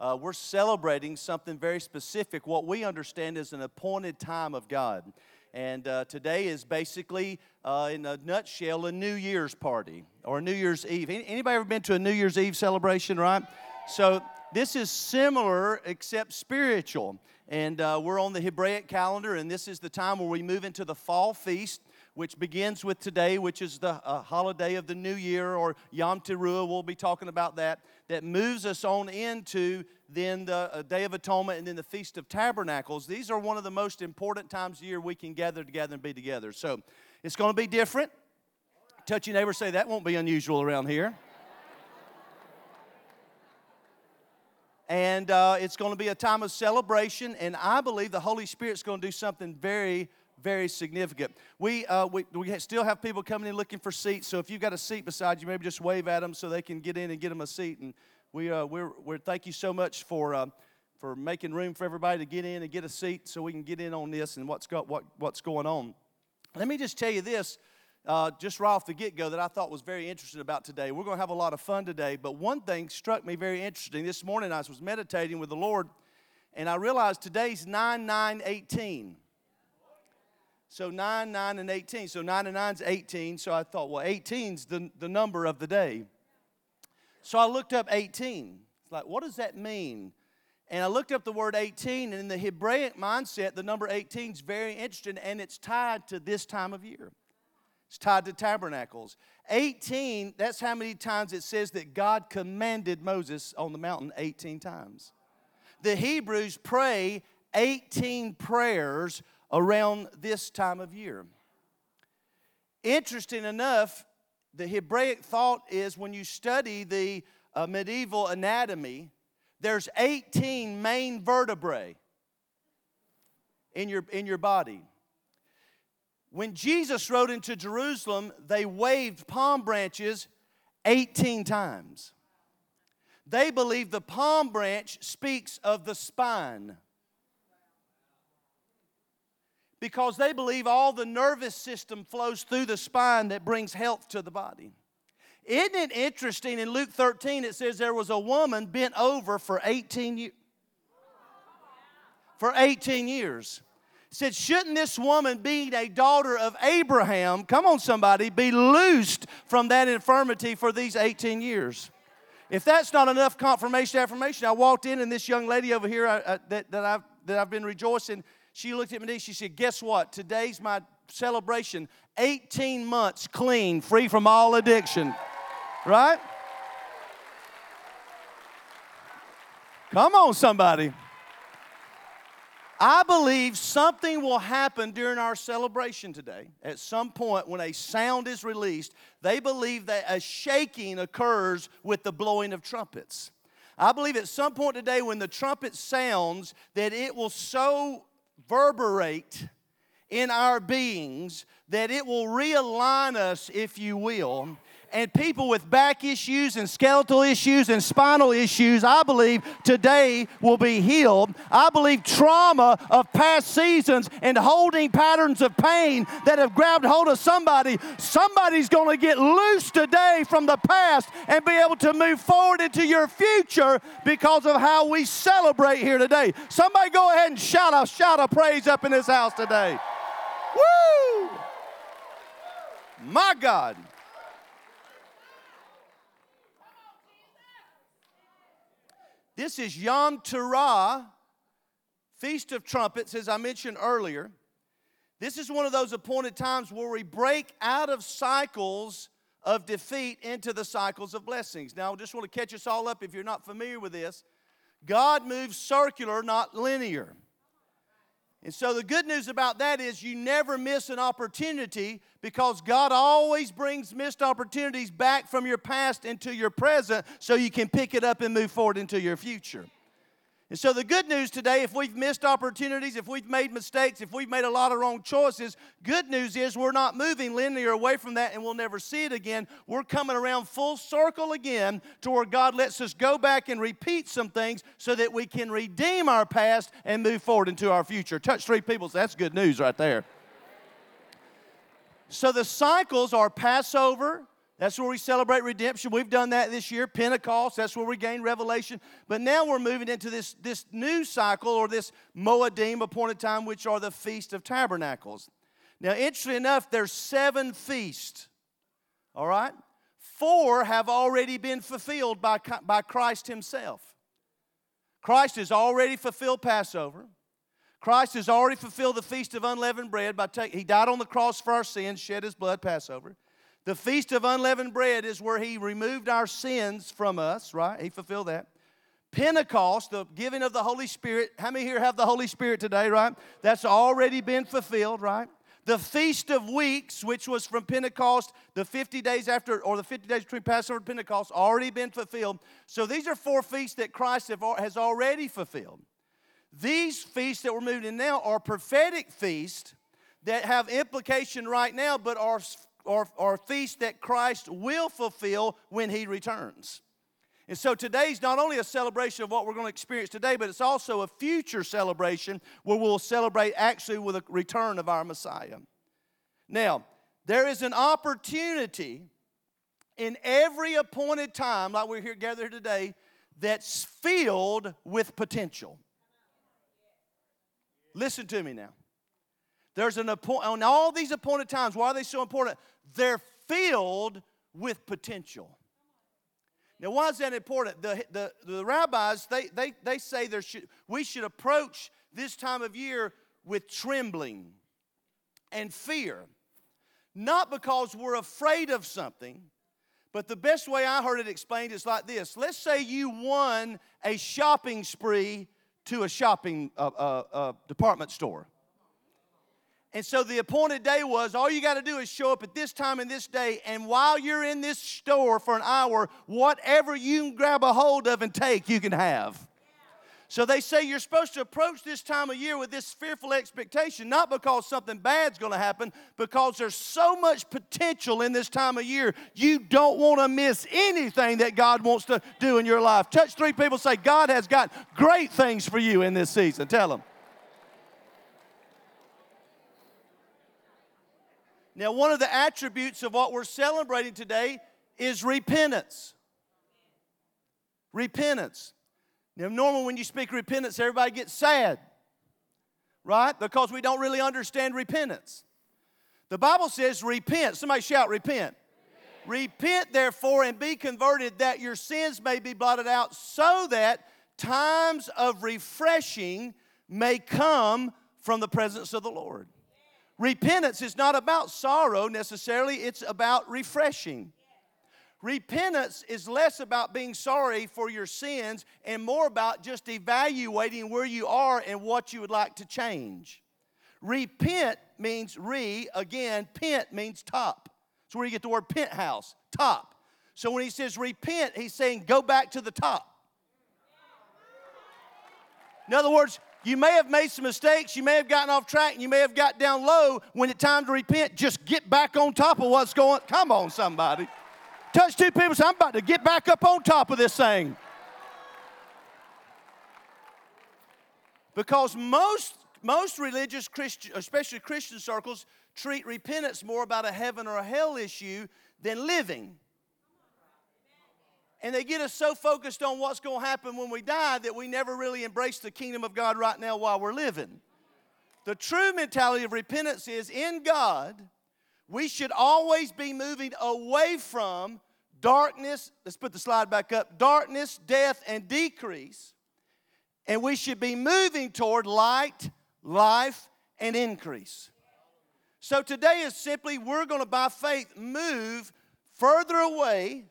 uh, we're celebrating something very specific, what we understand is an appointed time of God. And uh, today is basically, uh, in a nutshell, a New Year's party or New Year's Eve. Anybody ever been to a New Year's Eve celebration, right? So this is similar except spiritual. And uh, we're on the Hebraic calendar, and this is the time where we move into the fall feast which begins with today, which is the uh, holiday of the new year, or Yom Teruah. We'll be talking about that. That moves us on into then the uh, Day of Atonement and then the Feast of Tabernacles. These are one of the most important times of year we can gather together and be together. So it's going to be different. Touch your neighbor, say that won't be unusual around here. and uh, it's going to be a time of celebration, and I believe the Holy Spirit's going to do something very very significant. We, uh, we, we still have people coming in looking for seats, so if you've got a seat beside you, maybe just wave at them so they can get in and get them a seat. And we, uh, we're, we're, thank you so much for, uh, for making room for everybody to get in and get a seat so we can get in on this and what's, got, what, what's going on. Let me just tell you this. Uh, just right off the get go, that I thought was very interesting about today. We're going to have a lot of fun today, but one thing struck me very interesting. This morning I was meditating with the Lord, and I realized today's 9 9 18. So 9, 9, and 18. So 9 and 9 is 18. So I thought, well, 18 is the, the number of the day. So I looked up 18. It's like, what does that mean? And I looked up the word 18, and in the Hebraic mindset, the number 18 is very interesting, and it's tied to this time of year. It's tied to tabernacles. 18, that's how many times it says that God commanded Moses on the mountain 18 times. The Hebrews pray 18 prayers around this time of year. Interesting enough, the Hebraic thought is when you study the uh, medieval anatomy, there's 18 main vertebrae in your, in your body. When Jesus rode into Jerusalem, they waved palm branches 18 times. They believe the palm branch speaks of the spine because they believe all the nervous system flows through the spine that brings health to the body. Isn't it interesting? In Luke 13, it says there was a woman bent over for 18 years. For 18 years. Said, shouldn't this woman, being a daughter of Abraham, come on, somebody, be loosed from that infirmity for these 18 years? If that's not enough confirmation, affirmation, I walked in and this young lady over here I, uh, I, that, that, I've, that I've been rejoicing, she looked at me and she said, Guess what? Today's my celebration. 18 months clean, free from all addiction. Right? Come on, somebody. I believe something will happen during our celebration today. At some point, when a sound is released, they believe that a shaking occurs with the blowing of trumpets. I believe at some point today, when the trumpet sounds, that it will so reverberate in our beings that it will realign us, if you will. And people with back issues and skeletal issues and spinal issues, I believe today will be healed. I believe trauma of past seasons and holding patterns of pain that have grabbed hold of somebody, somebody's going to get loose today from the past and be able to move forward into your future because of how we celebrate here today. Somebody go ahead and shout a shout of praise up in this house today. Woo! My God. This is Yom Teruah, Feast of Trumpets, as I mentioned earlier. This is one of those appointed times where we break out of cycles of defeat into the cycles of blessings. Now, I just want to catch us all up if you're not familiar with this. God moves circular, not linear. And so the good news about that is you never miss an opportunity because God always brings missed opportunities back from your past into your present so you can pick it up and move forward into your future. And so, the good news today, if we've missed opportunities, if we've made mistakes, if we've made a lot of wrong choices, good news is we're not moving linear away from that and we'll never see it again. We're coming around full circle again to where God lets us go back and repeat some things so that we can redeem our past and move forward into our future. Touch three people, so that's good news right there. So, the cycles are Passover, That's where we celebrate redemption. We've done that this year. Pentecost, that's where we gain revelation. But now we're moving into this, this new cycle or this Moedim appointed time, which are the Feast of Tabernacles. Now, interestingly enough, there's seven feasts. All right? Four have already been fulfilled by, by Christ Himself. Christ has already fulfilled Passover. Christ has already fulfilled the feast of unleavened bread by taking, He died on the cross for our sins, shed His blood, Passover. The feast of unleavened bread is where He removed our sins from us, right? He fulfilled that. Pentecost, the giving of the Holy Spirit. How many here have the Holy Spirit today, right? That's already been fulfilled, right? The Feast of Weeks, which was from Pentecost, the 50 days after, or the 50 days between Passover and Pentecost, already been fulfilled. So these are four feasts that Christ have, has already fulfilled. These feasts that we're moving in now are prophetic feasts that have implication right now, but are, are, are feasts that Christ will fulfill when he returns. And so today's not only a celebration of what we're going to experience today, but it's also a future celebration where we'll celebrate actually with a return of our Messiah. Now, there is an opportunity in every appointed time, like we're here gathered today, that's filled with potential. Listen to me now. There's an appoint on all these appointed times. Why are they so important? They're filled with potential. Now, why is that important? The, the, the rabbis, they, they, they say there should, we should approach this time of year with trembling and fear. Not because we're afraid of something, but the best way I heard it explained is like this Let's say you won a shopping spree to a shopping uh, uh, uh, department store. And so the appointed day was all you got to do is show up at this time and this day, and while you're in this store for an hour, whatever you can grab a hold of and take, you can have. So they say you're supposed to approach this time of year with this fearful expectation, not because something bad's going to happen, because there's so much potential in this time of year. You don't want to miss anything that God wants to do in your life. Touch three people, say, God has got great things for you in this season. Tell them. Now, one of the attributes of what we're celebrating today is repentance. Repentance. Now, normally when you speak repentance, everybody gets sad, right? Because we don't really understand repentance. The Bible says, repent. Somebody shout, repent. Repent, repent therefore, and be converted, that your sins may be blotted out, so that times of refreshing may come from the presence of the Lord. Repentance is not about sorrow necessarily, it's about refreshing. Repentance is less about being sorry for your sins and more about just evaluating where you are and what you would like to change. Repent means re, again, pent means top. That's where you get the word penthouse, top. So when he says repent, he's saying go back to the top. In other words, you may have made some mistakes, you may have gotten off track, and you may have got down low. When it's time to repent, just get back on top of what's going. Come on, somebody. Touch two people say, I'm about to get back up on top of this thing. Because most, most religious Christian, especially Christian circles, treat repentance more about a heaven or a hell issue than living. And they get us so focused on what's going to happen when we die that we never really embrace the kingdom of God right now while we're living. The true mentality of repentance is in God, we should always be moving away from darkness. Let's put the slide back up darkness, death, and decrease. And we should be moving toward light, life, and increase. So today is simply we're going to, by faith, move further away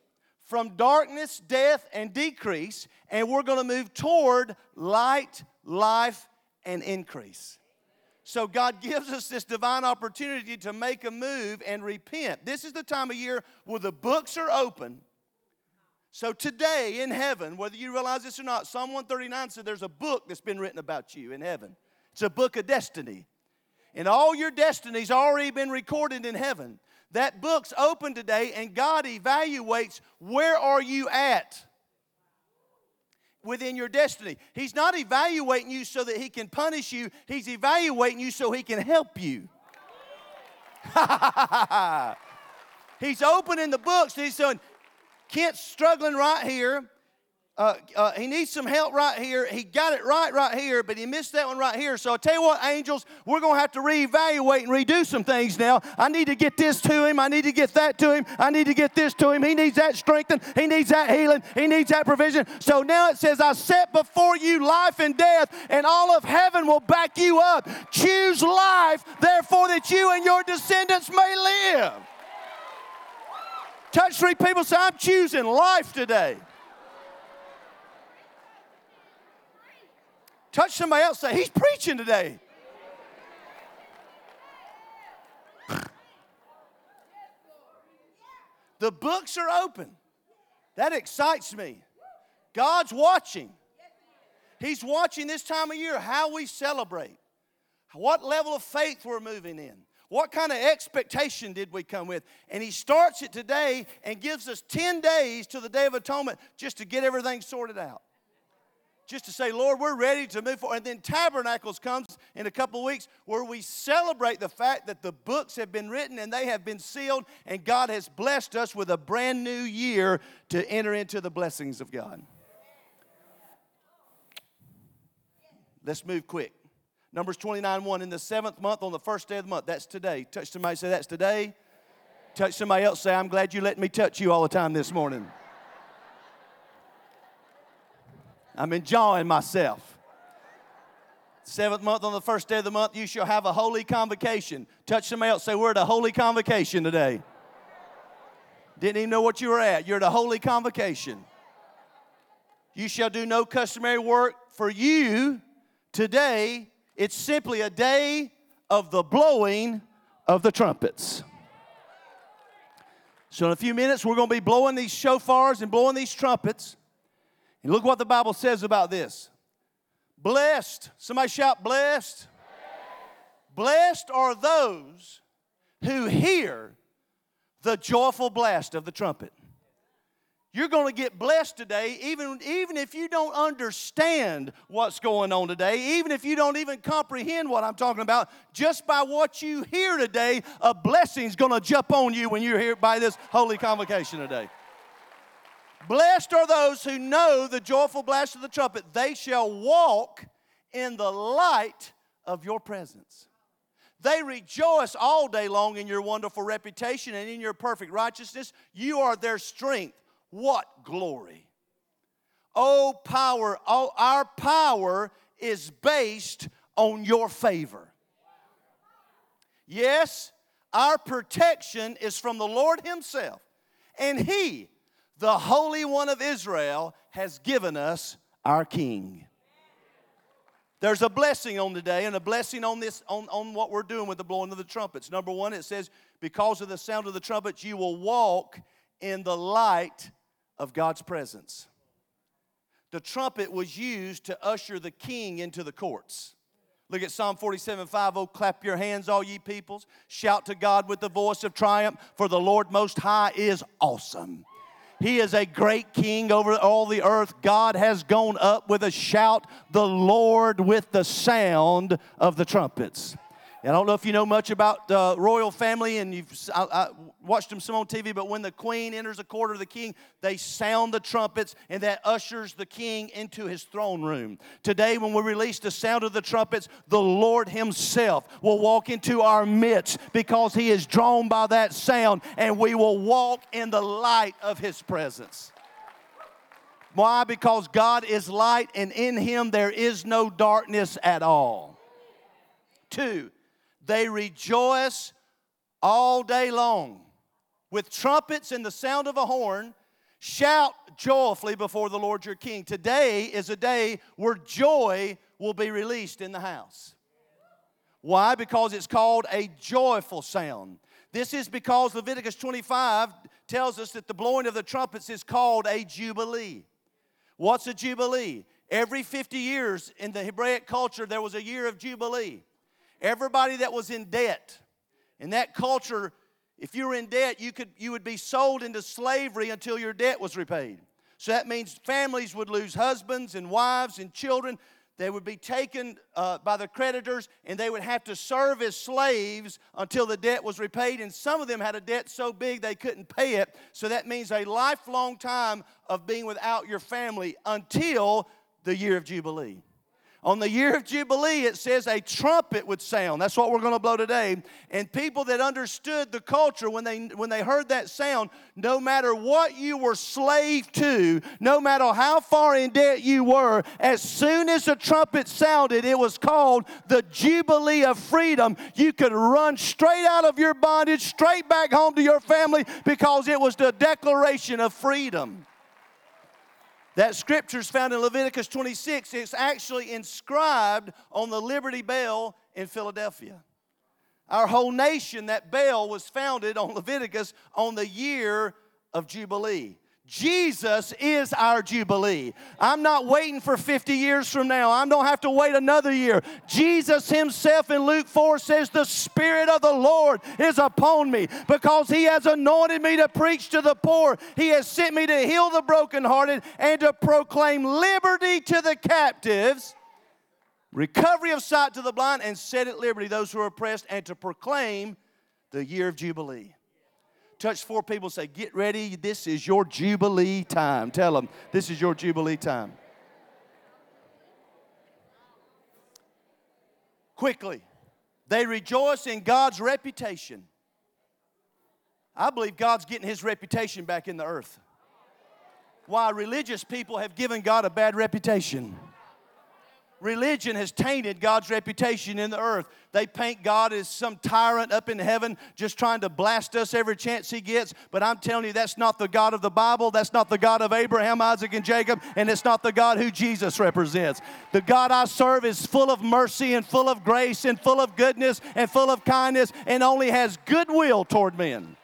from darkness, death, and decrease, and we're going to move toward light, life, and increase. So God gives us this divine opportunity to make a move and repent. This is the time of year where the books are open. So today in heaven, whether you realize this or not, Psalm 139 said there's a book that's been written about you in heaven. It's a book of destiny. And all your destiny's already been recorded in heaven. That book's open today and God evaluates where are you at? within your destiny. He's not evaluating you so that he can punish you, he's evaluating you so he can help you. He's opening the books. He's saying, Kent's struggling right here. Uh, uh, he needs some help right here. He got it right right here, but he missed that one right here. So I tell you what, angels, we're going to have to reevaluate and redo some things now. I need to get this to him. I need to get that to him. I need to get this to him. He needs that strengthened. He needs that healing. He needs that provision. So now it says, I set before you life and death, and all of heaven will back you up. Choose life, therefore, that you and your descendants may live. Touch three people, say, I'm choosing life today. Touch somebody else, say, He's preaching today. the books are open. That excites me. God's watching. He's watching this time of year how we celebrate, what level of faith we're moving in. What kind of expectation did we come with? And he starts it today and gives us 10 days to the Day of Atonement just to get everything sorted out. Just to say, Lord, we're ready to move forward. And then Tabernacles comes in a couple of weeks where we celebrate the fact that the books have been written and they have been sealed, and God has blessed us with a brand new year to enter into the blessings of God. Let's move quick. Numbers 29 1 in the seventh month on the first day of the month. That's today. Touch somebody, say that's today. Touch somebody else, say, I'm glad you let me touch you all the time this morning. I'm enjoying myself. Seventh month on the first day of the month, you shall have a holy convocation. Touch somebody else, say, We're at a holy convocation today. Didn't even know what you were at. You're at a holy convocation. You shall do no customary work for you today it's simply a day of the blowing of the trumpets. So, in a few minutes, we're going to be blowing these shofars and blowing these trumpets. And look what the Bible says about this. Blessed, somebody shout, blessed. Blessed are those who hear the joyful blast of the trumpet. You're going to get blessed today, even, even if you don't understand what's going on today, even if you don't even comprehend what I'm talking about. Just by what you hear today, a blessing's going to jump on you when you're here by this holy convocation today. Blessed are those who know the joyful blast of the trumpet. They shall walk in the light of your presence. They rejoice all day long in your wonderful reputation and in your perfect righteousness. You are their strength. What glory! Oh, power, oh, our power is based on your favor. Yes, our protection is from the Lord Himself, and He, the Holy One of Israel, has given us our King. There's a blessing on today and a blessing on this on, on what we're doing with the blowing of the trumpets. Number one, it says, because of the sound of the trumpets, you will walk in the light of God's presence. The trumpet was used to usher the king into the courts. Look at Psalm 47 5. Oh, clap your hands, all ye peoples. Shout to God with the voice of triumph, for the Lord Most High is awesome. He is a great king over all the earth. God has gone up with a shout, the Lord with the sound of the trumpets. I don't know if you know much about the royal family and you've I, I watched them some on TV, but when the queen enters the court of the king, they sound the trumpets and that ushers the king into his throne room. Today, when we release the sound of the trumpets, the Lord himself will walk into our midst because he is drawn by that sound and we will walk in the light of his presence. Why? Because God is light and in him there is no darkness at all. Two, they rejoice all day long. With trumpets and the sound of a horn, shout joyfully before the Lord your King. Today is a day where joy will be released in the house. Why? Because it's called a joyful sound. This is because Leviticus 25 tells us that the blowing of the trumpets is called a jubilee. What's a jubilee? Every 50 years in the Hebraic culture, there was a year of jubilee. Everybody that was in debt. In that culture, if you were in debt, you, could, you would be sold into slavery until your debt was repaid. So that means families would lose husbands and wives and children. they would be taken uh, by the creditors and they would have to serve as slaves until the debt was repaid. And some of them had a debt so big they couldn't pay it. So that means a lifelong time of being without your family until the year of Jubilee. On the year of Jubilee, it says a trumpet would sound. That's what we're going to blow today. And people that understood the culture, when they, when they heard that sound, no matter what you were slave to, no matter how far in debt you were, as soon as the trumpet sounded, it was called the Jubilee of Freedom. You could run straight out of your bondage, straight back home to your family, because it was the declaration of freedom. That scripture is found in Leviticus 26. It's actually inscribed on the Liberty Bell in Philadelphia. Our whole nation, that bell was founded on Leviticus on the year of Jubilee. Jesus is our Jubilee. I'm not waiting for 50 years from now. I don't have to wait another year. Jesus Himself in Luke 4 says, The Spirit of the Lord is upon me because He has anointed me to preach to the poor. He has sent me to heal the brokenhearted and to proclaim liberty to the captives, recovery of sight to the blind, and set at liberty those who are oppressed, and to proclaim the year of Jubilee touch four people say, Get ready. This is your Jubilee time. Tell them, This is your Jubilee time. Quickly, they rejoice in God's reputation. I believe God's getting his reputation back in the earth. Why religious people have given God a bad reputation religion has tainted God's reputation in the earth. They paint God as some tyrant up in heaven just trying to blast us every chance he gets. But I'm telling you, that's not the God of the Bible. That's not the God of Abraham, Isaac, and Jacob. And it's not the God who Jesus represents. The God I serve is full of mercy and full of grace and full of goodness and full of kindness and only has goodwill toward men.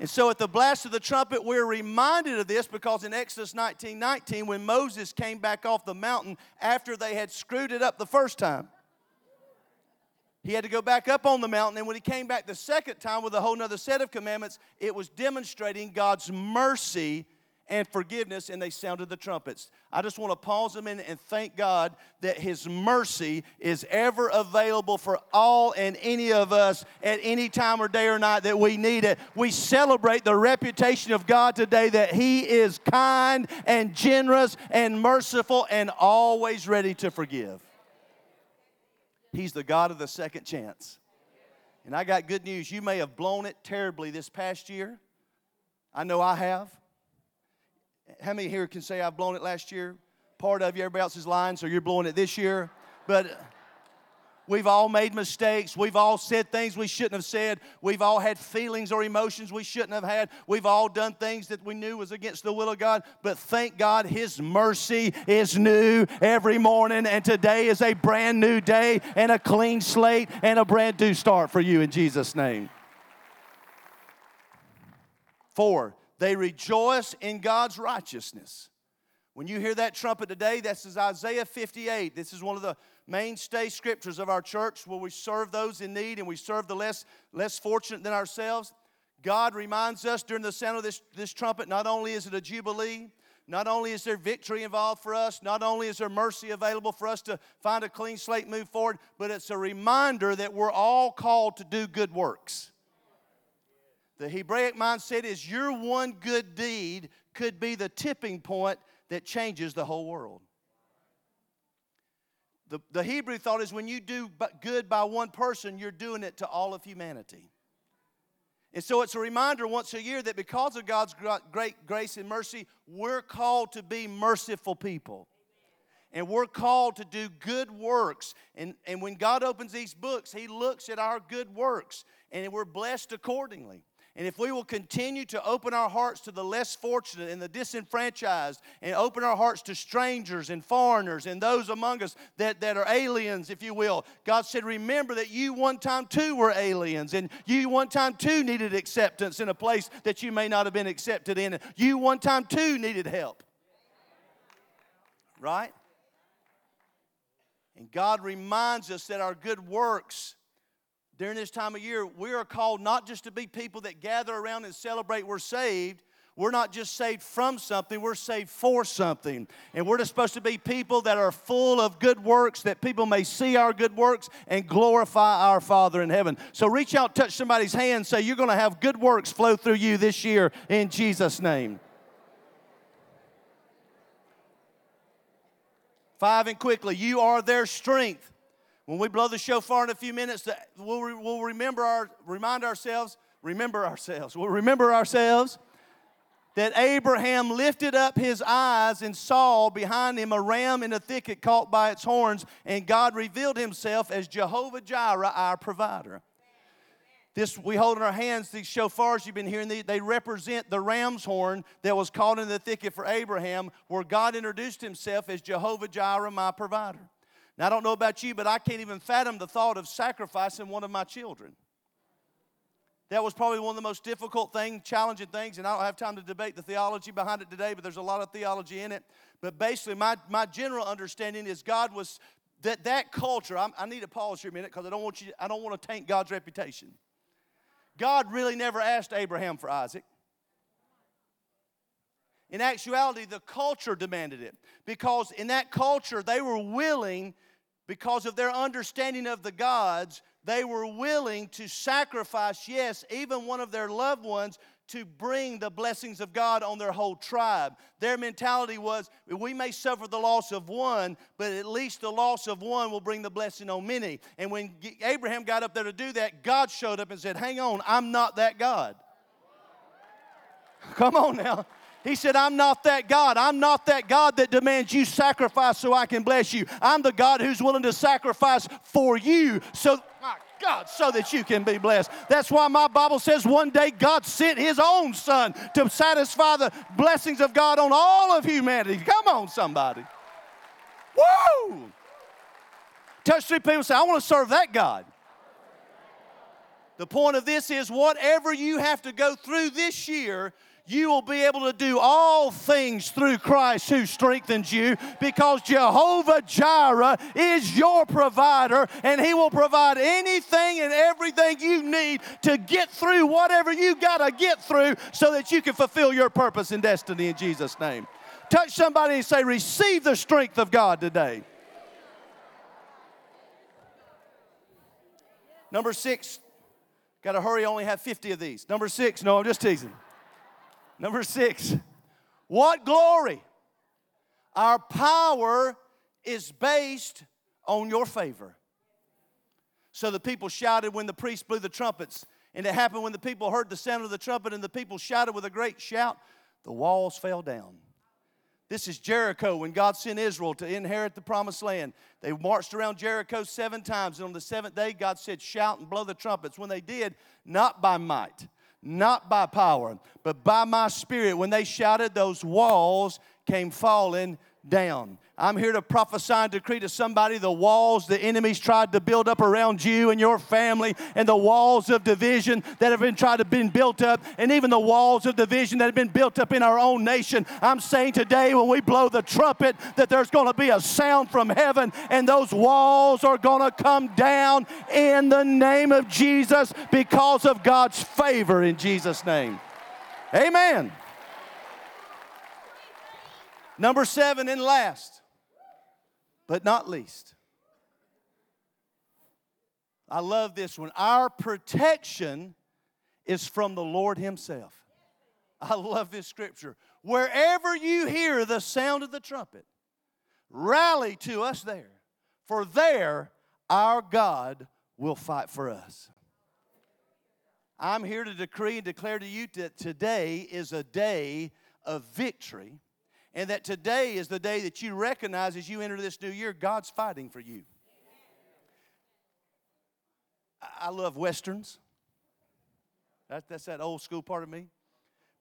And so at the blast of the trumpet, we're reminded of this because in Exodus 19 19, when Moses came back off the mountain after they had screwed it up the first time, he had to go back up on the mountain. And when he came back the second time with a whole other set of commandments, it was demonstrating God's mercy and forgiveness, and they sounded the trumpets. I just want to pause a minute and thank God that His mercy is ever available for all and any of us at any time or day or night that we need it. We celebrate the reputation of God today that He is kind and generous and merciful and always ready to forgive. He's the God of the second chance. And I got good news. You may have blown it terribly this past year. I know I have. How many here can say I've blown it last year? Part of you, everybody else is lying, so you're blowing it this year. But we've all made mistakes. We've all said things we shouldn't have said. We've all had feelings or emotions we shouldn't have had. We've all done things that we knew was against the will of God. But thank God His mercy is new every morning. And today is a brand new day and a clean slate and a brand new start for you in Jesus' name. Four, they rejoice in God's righteousness. When you hear that trumpet today, this is Isaiah 58. This is one of the mainstay scriptures of our church where we serve those in need and we serve the less, less fortunate than ourselves. God reminds us during the sound of this, this trumpet not only is it a jubilee, not only is there victory involved for us, not only is there mercy available for us to find a clean slate, move forward, but it's a reminder that we're all called to do good works. The Hebraic mindset is your one good deed could be the tipping point that changes the whole world. The, the Hebrew thought is when you do good by one person, you're doing it to all of humanity. And so it's a reminder once a year that because of God's great grace and mercy, we're called to be merciful people. And we're called to do good works. And, and when God opens these books, He looks at our good works and we're blessed accordingly. And if we will continue to open our hearts to the less fortunate and the disenfranchised, and open our hearts to strangers and foreigners and those among us that, that are aliens, if you will, God said, Remember that you one time too were aliens, and you one time too needed acceptance in a place that you may not have been accepted in. You one time too needed help. Right? And God reminds us that our good works during this time of year, we are called not just to be people that gather around and celebrate we're saved. We're not just saved from something, we're saved for something. And we're just supposed to be people that are full of good works, that people may see our good works and glorify our Father in heaven. So reach out, touch somebody's hand, say, You're going to have good works flow through you this year in Jesus' name. Five and quickly, you are their strength. When we blow the shofar in a few minutes, we'll, we'll remember our, remind ourselves, remember ourselves. We'll remember ourselves that Abraham lifted up his eyes and saw behind him a ram in a thicket caught by its horns, and God revealed himself as Jehovah Jireh, our provider. This we hold in our hands these shofars you've been hearing. They, they represent the ram's horn that was caught in the thicket for Abraham, where God introduced Himself as Jehovah Jireh, my provider. Now I don't know about you, but I can't even fathom the thought of sacrificing one of my children. That was probably one of the most difficult things, challenging things, and I don't have time to debate the theology behind it today, but there's a lot of theology in it. But basically, my, my general understanding is God was that that culture. I'm, i need to pause here a minute because I don't want you. I don't want to taint God's reputation. God really never asked Abraham for Isaac. In actuality, the culture demanded it because in that culture they were willing, because of their understanding of the gods, they were willing to sacrifice, yes, even one of their loved ones to bring the blessings of God on their whole tribe. Their mentality was we may suffer the loss of one, but at least the loss of one will bring the blessing on many. And when Abraham got up there to do that, God showed up and said, Hang on, I'm not that God. Come on now. He said, I'm not that God. I'm not that God that demands you sacrifice so I can bless you. I'm the God who's willing to sacrifice for you so, my God, so that you can be blessed. That's why my Bible says one day God sent his own son to satisfy the blessings of God on all of humanity. Come on, somebody. Woo! Touch three people say, I want to serve that God. The point of this is whatever you have to go through this year, you will be able to do all things through Christ who strengthens you because Jehovah Jireh is your provider and He will provide anything and everything you need to get through whatever you got to get through so that you can fulfill your purpose and destiny in Jesus' name. Touch somebody and say, Receive the strength of God today. Number six, got to hurry, only have 50 of these. Number six, no, I'm just teasing. Number six, what glory? Our power is based on your favor. So the people shouted when the priest blew the trumpets, and it happened when the people heard the sound of the trumpet, and the people shouted with a great shout, the walls fell down. This is Jericho when God sent Israel to inherit the promised land. They marched around Jericho seven times, and on the seventh day, God said, Shout and blow the trumpets. When they did, not by might, not by power, but by my spirit. When they shouted, those walls came falling down. I'm here to prophesy and decree to somebody the walls the enemies tried to build up around you and your family, and the walls of division that have been tried to been built up, and even the walls of division that have been built up in our own nation. I'm saying today, when we blow the trumpet, that there's going to be a sound from heaven, and those walls are going to come down in the name of Jesus because of God's favor in Jesus' name. Amen. Number seven and last, but not least. I love this one. Our protection is from the Lord Himself. I love this scripture. Wherever you hear the sound of the trumpet, rally to us there, for there our God will fight for us. I'm here to decree and declare to you that today is a day of victory and that today is the day that you recognize as you enter this new year, God's fighting for you. I love westerns. That, that's that old school part of me.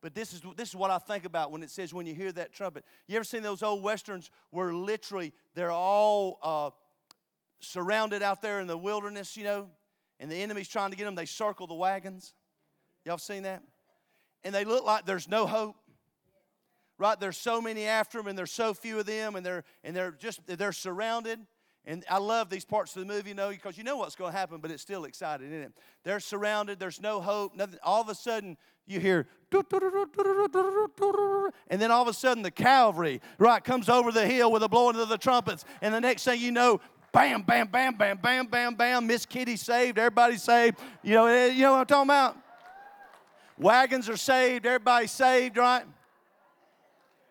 But this is, this is what I think about when it says when you hear that trumpet. You ever seen those old westerns where literally they're all uh, surrounded out there in the wilderness, you know, and the enemy's trying to get them? They circle the wagons. Y'all seen that? And they look like there's no hope right there's so many after them and there's so few of them and they're and they're just they're surrounded And I love these parts of the movie, you know, because you know what's going to happen, but it's still exciting, isn't it? They're surrounded, there's no hope, nothing. All of a sudden, you hear, and then all of a sudden, the cavalry, right, comes over the hill with a blowing of the trumpets. And the next thing you know, bam, bam, bam, bam, bam, bam, bam, Miss Kitty saved, Everybody saved. You know, eh, you know what I'm talking about? Wagons are saved, everybody's saved, right?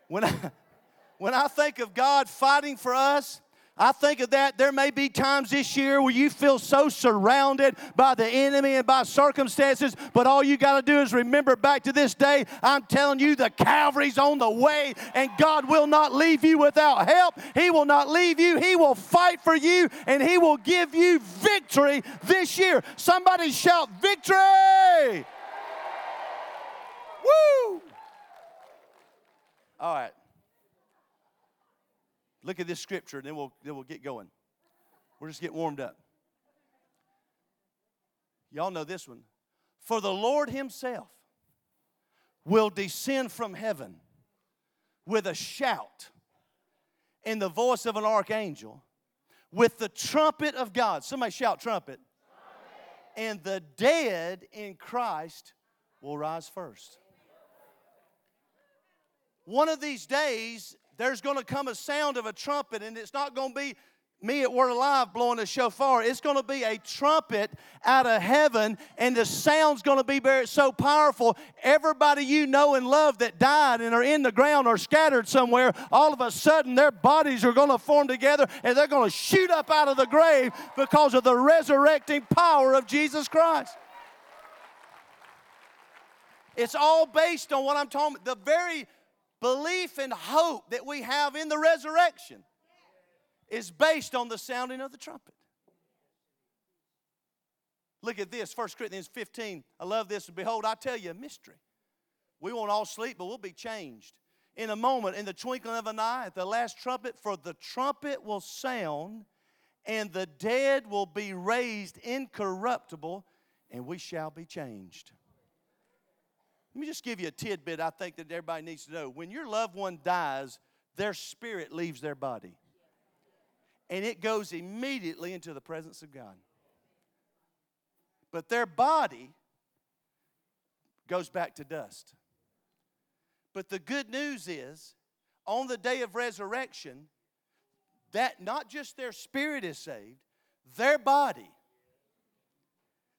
When I, when I think of God fighting for us, I think of that. There may be times this year where you feel so surrounded by the enemy and by circumstances, but all you got to do is remember back to this day. I'm telling you, the Calvary's on the way, and God will not leave you without help. He will not leave you. He will fight for you, and He will give you victory this year. Somebody shout, Victory! Woo! All right. Look at this scripture, and then we'll, then we'll get going. We'll just get warmed up. Y'all know this one. For the Lord Himself will descend from heaven with a shout in the voice of an archangel with the trumpet of God. Somebody shout, trumpet. trumpet. And the dead in Christ will rise first. One of these days, there's going to come a sound of a trumpet, and it's not going to be me at Word Alive blowing a shofar. It's going to be a trumpet out of heaven, and the sound's going to be very, so powerful. Everybody you know and love that died and are in the ground or scattered somewhere, all of a sudden their bodies are going to form together and they're going to shoot up out of the grave because of the resurrecting power of Jesus Christ. It's all based on what I'm talking about. The very belief and hope that we have in the resurrection is based on the sounding of the trumpet. Look at this, 1 Corinthians 15. I love this. Behold, I tell you a mystery. We won't all sleep, but we'll be changed. In a moment, in the twinkling of an eye, at the last trumpet, for the trumpet will sound, and the dead will be raised incorruptible, and we shall be changed. Let me just give you a tidbit I think that everybody needs to know. When your loved one dies, their spirit leaves their body, and it goes immediately into the presence of God. But their body goes back to dust. But the good news is, on the day of resurrection, that not just their spirit is saved, their body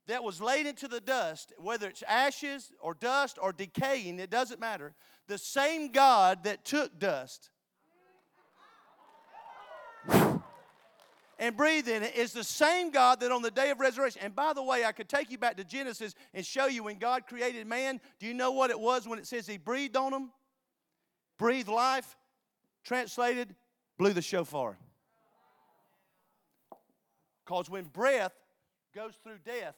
that was laid into the dust, whether it's ashes or dust or decaying, it doesn't matter. The same God that took dust and breathed in it is the same God that on the day of resurrection. And by the way, I could take you back to Genesis and show you when God created man. Do you know what it was when it says He breathed on them? Breathed life, translated, blew the shofar. Because when breath goes through death,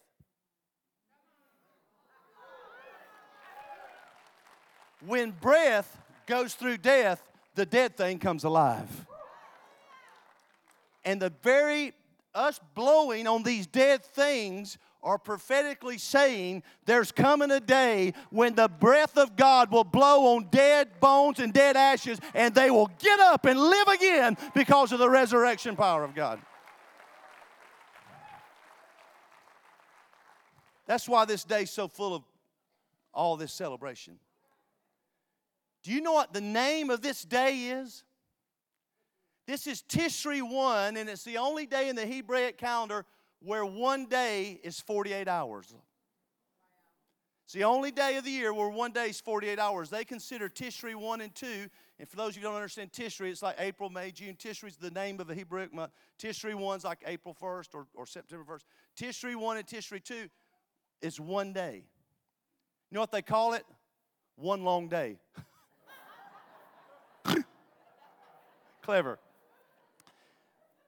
when breath goes through death, the dead thing comes alive. And the very us blowing on these dead things are prophetically saying there's coming a day when the breath of God will blow on dead bones and dead ashes and they will get up and live again because of the resurrection power of God. That's why this day is so full of all this celebration. Do you know what the name of this day is? This is Tishri 1, and it's the only day in the Hebraic calendar where one day is 48 hours. It's the only day of the year where one day is 48 hours. They consider Tishri 1 and 2. And for those of you who don't understand Tishri, it's like April, May, June. Tishri is the name of a Hebraic month. Tishri 1 is like April 1st or, or September 1st. Tishri 1 and Tishri 2 is one day. You know what they call it? One long day. Clever.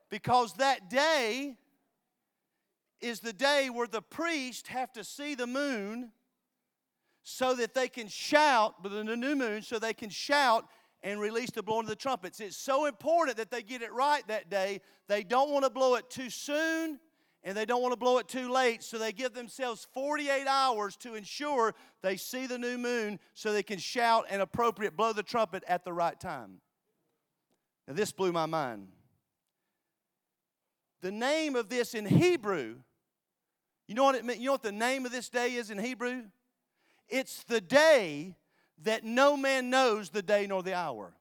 Because that day is the day where the priests have to see the moon so that they can shout, but the new moon, so they can shout and release the blowing of the trumpets. It's so important that they get it right that day. They don't want to blow it too soon and they don't want to blow it too late, so they give themselves 48 hours to ensure they see the new moon so they can shout and appropriate blow the trumpet at the right time. Now, this blew my mind. The name of this in Hebrew, you know what it mean, you know what the name of this day is in Hebrew? It's the day that no man knows the day nor the hour.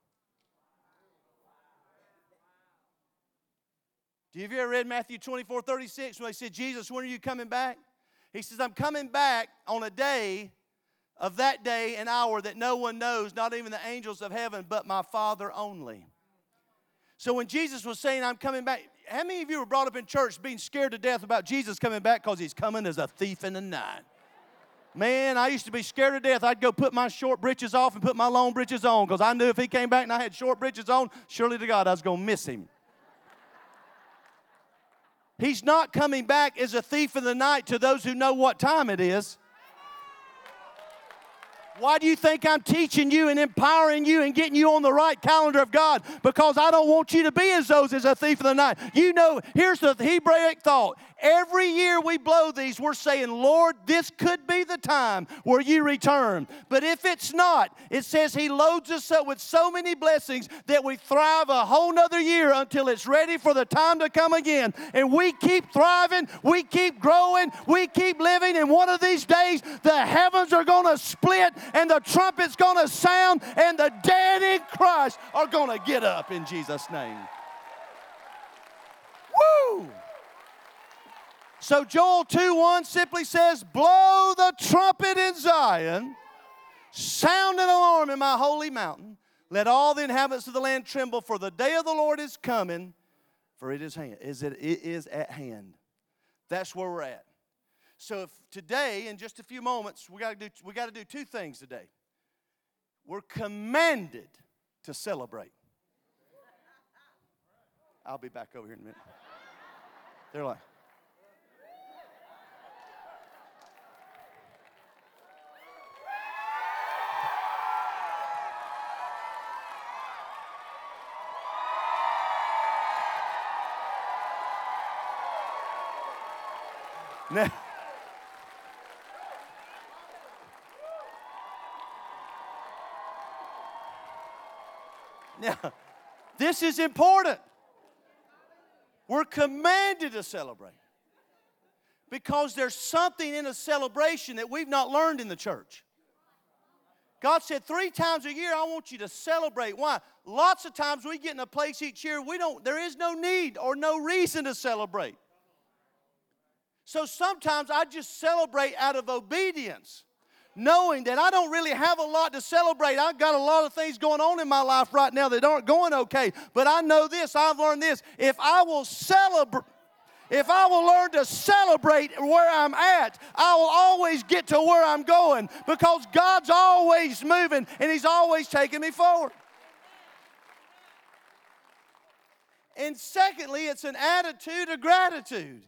Do you you ever read Matthew 24, 36 when they said, Jesus, when are you coming back? He says, I'm coming back on a day of that day and hour that no one knows, not even the angels of heaven, but my Father only. So when Jesus was saying, I'm coming back, how many of you were brought up in church being scared to death about Jesus coming back because he's coming as a thief in the night? Man, I used to be scared to death. I'd go put my short breeches off and put my long breeches on because I knew if he came back and I had short breeches on, surely to God I was going to miss him. He's not coming back as a thief in the night to those who know what time it is. Why do you think I'm teaching you and empowering you and getting you on the right calendar of God? Because I don't want you to be as those as a thief of the night. You know, here's the Hebraic thought. Every year we blow these, we're saying, Lord, this could be the time where you return. But if it's not, it says He loads us up with so many blessings that we thrive a whole nother year until it's ready for the time to come again. And we keep thriving, we keep growing, we keep living. And one of these days, the heavens are going to split and the trumpet's going to sound, and the dead in Christ are going to get up in Jesus' name. Woo! So Joel 2 1 simply says, Blow the trumpet in Zion, sound an alarm in my holy mountain. Let all the inhabitants of the land tremble, for the day of the Lord is coming, for it is, hand, is it, it is at hand. That's where we're at. So if today, in just a few moments, we got to do we got to do two things today. We're commanded to celebrate. I'll be back over here in a minute. They're like, Now, this is important. We're commanded to celebrate because there's something in a celebration that we've not learned in the church. God said three times a year, I want you to celebrate. Why? Lots of times we get in a place each year, we don't, there is no need or no reason to celebrate. So sometimes I just celebrate out of obedience, knowing that I don't really have a lot to celebrate. I've got a lot of things going on in my life right now that aren't going okay. But I know this, I've learned this. If I will celebrate, if I will learn to celebrate where I'm at, I will always get to where I'm going because God's always moving and He's always taking me forward. And secondly, it's an attitude of gratitude.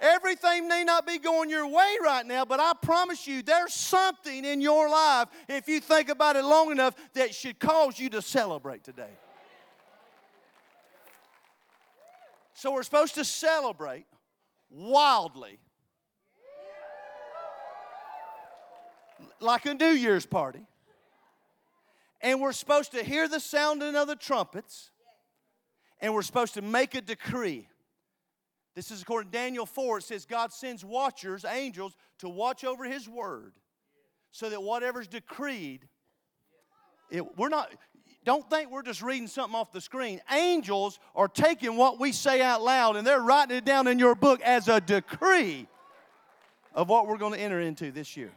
Everything may not be going your way right now, but I promise you there's something in your life, if you think about it long enough, that should cause you to celebrate today. So we're supposed to celebrate wildly. Like a New Year's party. And we're supposed to hear the sounding of the trumpets. And we're supposed to make a decree. This is according to Daniel 4. It says God sends watchers, angels, to watch over his word so that whatever's decreed, it, we're not, don't think we're just reading something off the screen. Angels are taking what we say out loud and they're writing it down in your book as a decree of what we're going to enter into this year.